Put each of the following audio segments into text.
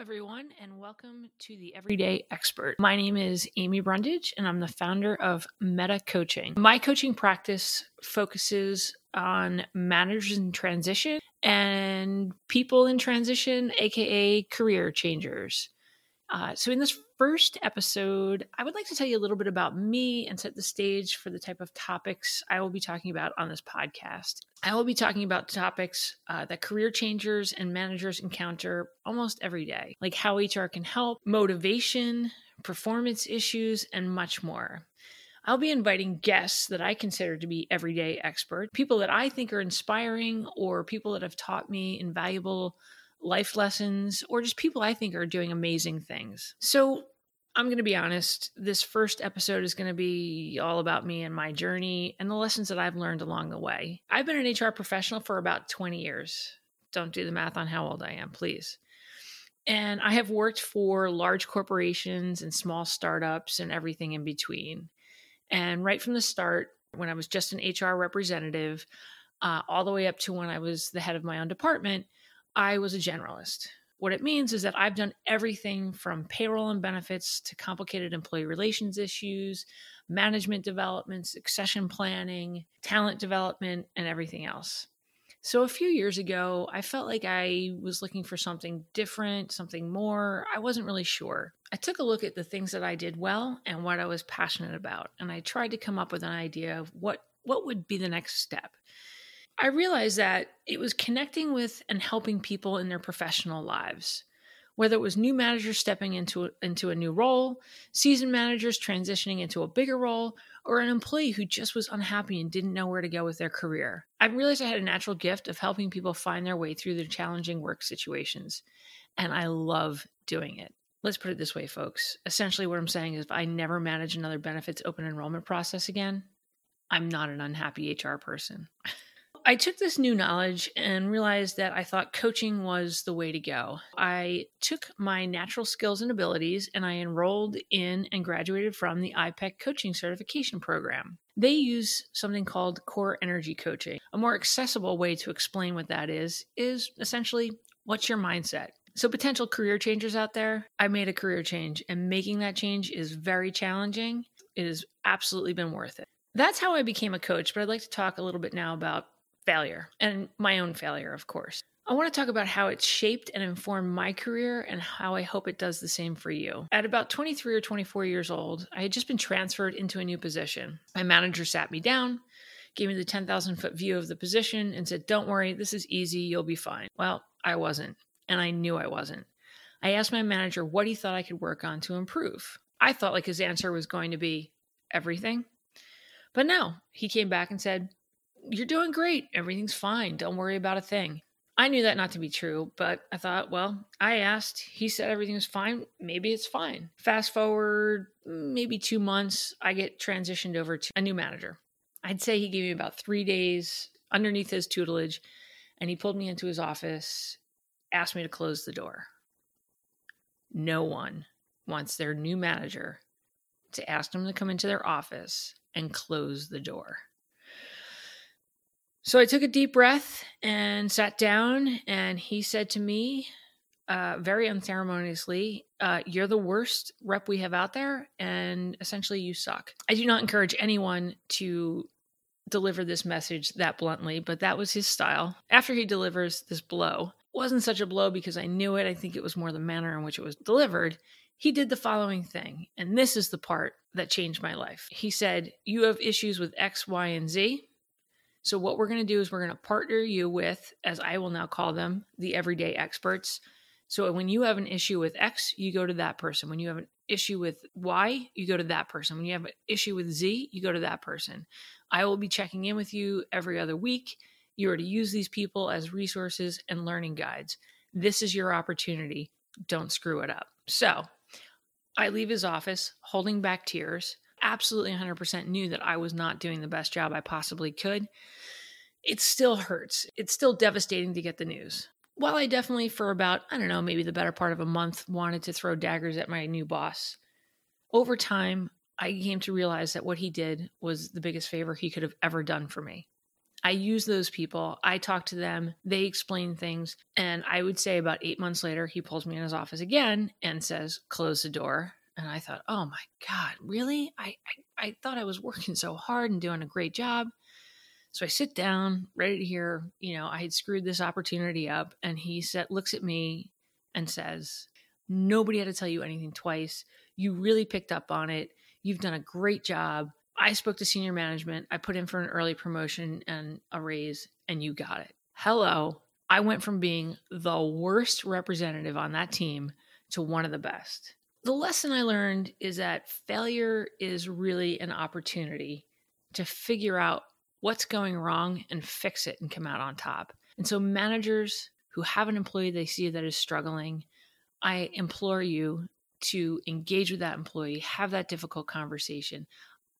everyone, and welcome to the Everyday Expert. My name is Amy Brundage, and I'm the founder of Metta Coaching. My coaching practice focuses on managers in transition and people in transition, aka career changers. Uh, so, in this first episode, I would like to tell you a little bit about me and set the stage for the type of topics I will be talking about on this podcast. I will be talking about topics uh, that career changers and managers encounter almost every day, like how HR can help, motivation, performance issues, and much more. I'll be inviting guests that I consider to be everyday experts, people that I think are inspiring, or people that have taught me invaluable life lessons, or just people I think are doing amazing things. So, I'm going to be honest, this first episode is going to be all about me and my journey and the lessons that I've learned along the way. I've been an HR professional for about 20 years. Don't do the math on how old I am, please. And I have worked for large corporations and small startups and everything in between. And right from the start, when I was just an HR representative, uh, all the way up to when I was the head of my own department, I was a generalist. What it means is that I've done everything from payroll and benefits to complicated employee relations issues, management development, succession planning, talent development, and everything else. So a few years ago, I felt like I was looking for something different, something more. I wasn't really sure. I took a look at the things that I did well and what I was passionate about, and I tried to come up with an idea of what what would be the next step. I realized that it was connecting with and helping people in their professional lives. Whether it was new managers stepping into, into a new role, seasoned managers transitioning into a bigger role, or an employee who just was unhappy and didn't know where to go with their career. I realized I had a natural gift of helping people find their way through their challenging work situations, and I love doing it. Let's put it this way, folks. Essentially, what I'm saying is if I never manage another benefits open enrollment process again, I'm not an unhappy HR person. I took this new knowledge and realized that I thought coaching was the way to go. I took my natural skills and abilities and I enrolled in and graduated from the IPEC coaching certification program. They use something called core energy coaching. A more accessible way to explain what that is is essentially what's your mindset? So, potential career changers out there, I made a career change, and making that change is very challenging. It has absolutely been worth it. That's how I became a coach, but I'd like to talk a little bit now about failure and my own failure, of course. I want to talk about how it's shaped and informed my career and how I hope it does the same for you. At about 23 or 24 years old, I had just been transferred into a new position. My manager sat me down, gave me the 10,000 foot view of the position, and said, Don't worry, this is easy, you'll be fine. Well, I wasn't, and I knew I wasn't. I asked my manager what he thought I could work on to improve. I thought like his answer was going to be everything. But no, he came back and said, you're doing great. Everything's fine. Don't worry about a thing. I knew that not to be true, but I thought, well, I asked. He said everything was fine. Maybe it's fine. Fast forward mm, maybe two months, I get transitioned over to a new manager. I'd say he gave me about three days underneath his tutelage, and he pulled me into his office, asked me to close the door. No one wants their new manager to ask them to come into their office and close the door. So I took a deep breath and sat down, and he said to me, uh, very unceremoniously, uh, You're the worst rep we have out there, and essentially you suck. I do not encourage anyone to deliver this message that bluntly, but that was his style. After he delivers this blow, wasn't such a blow because I knew it. I think it was more the manner in which it was delivered. He did the following thing, and this is the part that changed my life. He said, You have issues with X, Y, and Z. So, what we're going to do is we're going to partner you with, as I will now call them, the everyday experts. So, when you have an issue with X, you go to that person. When you have an issue with Y, you go to that person. When you have an issue with Z, you go to that person. I will be checking in with you every other week. You are to use these people as resources and learning guides. This is your opportunity. Don't screw it up. So, I leave his office holding back tears absolutely 100% knew that I was not doing the best job I possibly could, it still hurts. It's still devastating to get the news. While I definitely, for about, I don't know, maybe the better part of a month, wanted to throw daggers at my new boss, over time, I came to realize that what he did was the biggest favor he could have ever done for me. I use those people. I talk to them. They explain things. And I would say about eight months later, he pulls me in his office again and says, close the door. And I thought, oh my God, really? I, I, I thought I was working so hard and doing a great job. So I sit down, ready to hear, you know, I had screwed this opportunity up. And he said, looks at me and says, Nobody had to tell you anything twice. You really picked up on it. You've done a great job. I spoke to senior management. I put in for an early promotion and a raise, and you got it. Hello. I went from being the worst representative on that team to one of the best. The lesson I learned is that failure is really an opportunity to figure out what's going wrong and fix it and come out on top. And so, managers who have an employee they see that is struggling, I implore you to engage with that employee, have that difficult conversation.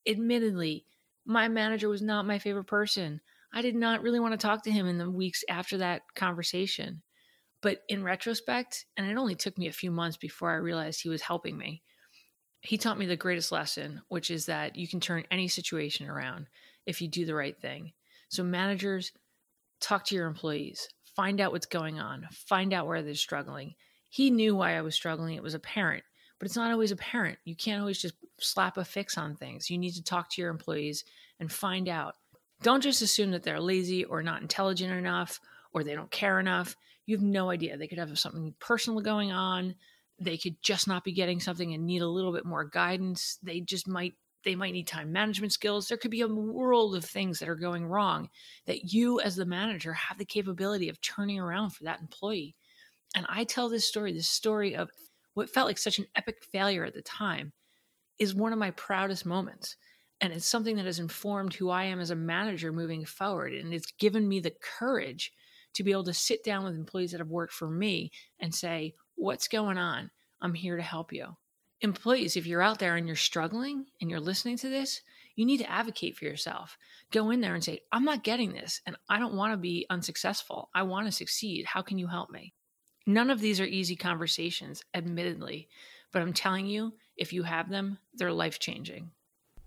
Admittedly, my manager was not my favorite person. I did not really want to talk to him in the weeks after that conversation. But in retrospect, and it only took me a few months before I realized he was helping me, he taught me the greatest lesson, which is that you can turn any situation around if you do the right thing. So, managers, talk to your employees, find out what's going on, find out where they're struggling. He knew why I was struggling. It was apparent, but it's not always apparent. You can't always just slap a fix on things. You need to talk to your employees and find out. Don't just assume that they're lazy or not intelligent enough or they don't care enough. You have no idea. They could have something personal going on. They could just not be getting something and need a little bit more guidance. They just might they might need time management skills. There could be a world of things that are going wrong that you, as the manager, have the capability of turning around for that employee. And I tell this story, this story of what felt like such an epic failure at the time, is one of my proudest moments. And it's something that has informed who I am as a manager moving forward. And it's given me the courage to be able to sit down with employees that have worked for me and say, What's going on? I'm here to help you employees, if you're out there and you're struggling and you're listening to this, you need to advocate for yourself. Go in there and say, I'm not getting this and I don't want to be unsuccessful. I want to succeed. How can you help me? None of these are easy conversations, admittedly, but I'm telling you, if you have them, they're life changing.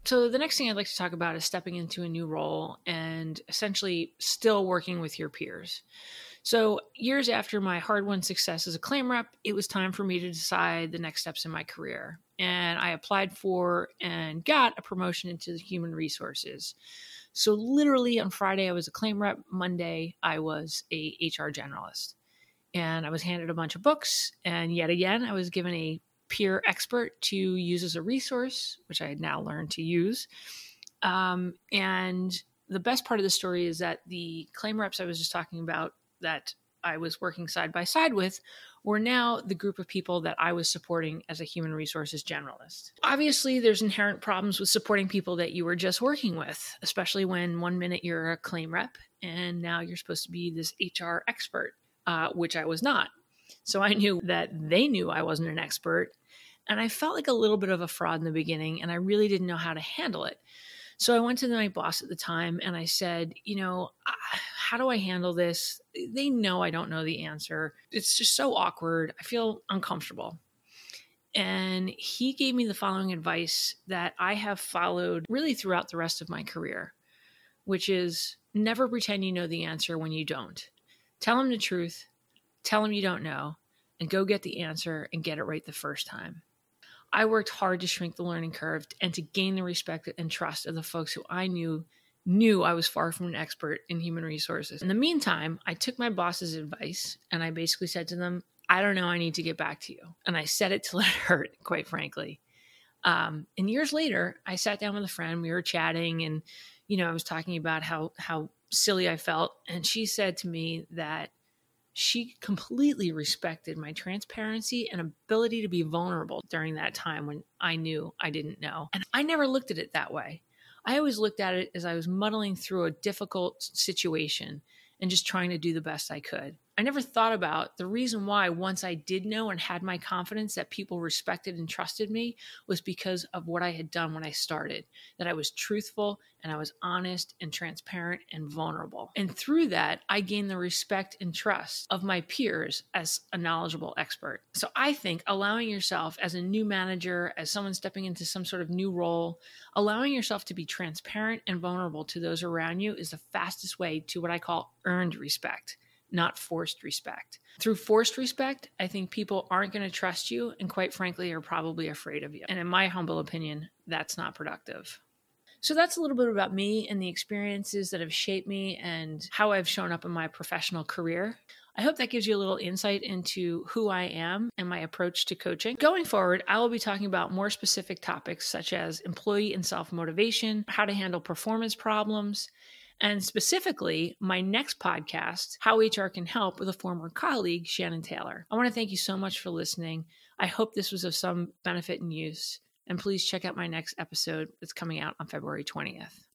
So, the next thing I'd like to talk about is stepping into a new role and essentially still working with your peers. So, years after my hard won success as a claim rep, it was time for me to decide the next steps in my career. And I applied for and got a promotion into human resources. So, literally on Friday, I was a claim rep. Monday, I was a HR generalist. And I was handed a bunch of books. And yet again, I was given a peer expert to use as a resource, which I had now learned to use. Um, and the best part of the story is that the claim reps I was just talking about that I was working side by side with were now the group of people that I was supporting as a human resources generalist. Obviously, there's inherent problems with supporting people that you were just working with, especially when one minute you're a claim rep and now you're supposed to be this HR expert, uh, which I was not. So I knew that they knew I wasn't an expert. And I felt like a little bit of a fraud in the beginning, and I really didn't know how to handle it. So I went to my boss at the time and I said, you know, how do I handle this? They know I don't know the answer. It's just so awkward. I feel uncomfortable. And he gave me the following advice that I have followed really throughout the rest of my career, which is never pretend you know the answer when you don't. Tell him the truth, tell him you don't know, and go get the answer and get it right the first time. I worked hard to shrink the learning curve and to gain the respect and trust of the folks who I knew knew I was far from an expert in human resources. In the meantime, I took my boss's advice and I basically said to them, I don't know, I need to get back to you. And I said it to let it hurt, quite frankly. Um, and years later, I sat down with a friend, we were chatting, and you know, I was talking about how how silly I felt, and she said to me that she completely respected my transparency and ability to be vulnerable during that time when I knew I didn't know. And I never looked at it that way. I always looked at it as I was muddling through a difficult situation and just trying to do the best I could. I never thought about the reason why, once I did know and had my confidence that people respected and trusted me, was because of what I had done when I started. That I was truthful and I was honest and transparent and vulnerable. And through that, I gained the respect and trust of my peers as a knowledgeable expert. So I think allowing yourself as a new manager, as someone stepping into some sort of new role, allowing yourself to be transparent and vulnerable to those around you is the fastest way to what I call earned respect not forced respect. Through forced respect, I think people aren't going to trust you and, quite frankly, are probably afraid of you. And in my humble opinion, that's not productive. So that's a little bit about me and the experiences that have shaped me and how I've shown up in my professional career. I hope that gives you a little insight into who I am and my approach to coaching. Going forward, I will be talking about more specific topics such as employee and self motivation, how to handle performance problems, and specifically, my next podcast, How HR Can Help, with a former colleague, Shannon Taylor. I want to thank you so much for listening. I hope this was of some benefit and use. And please check out my next episode that's coming out on February 20th.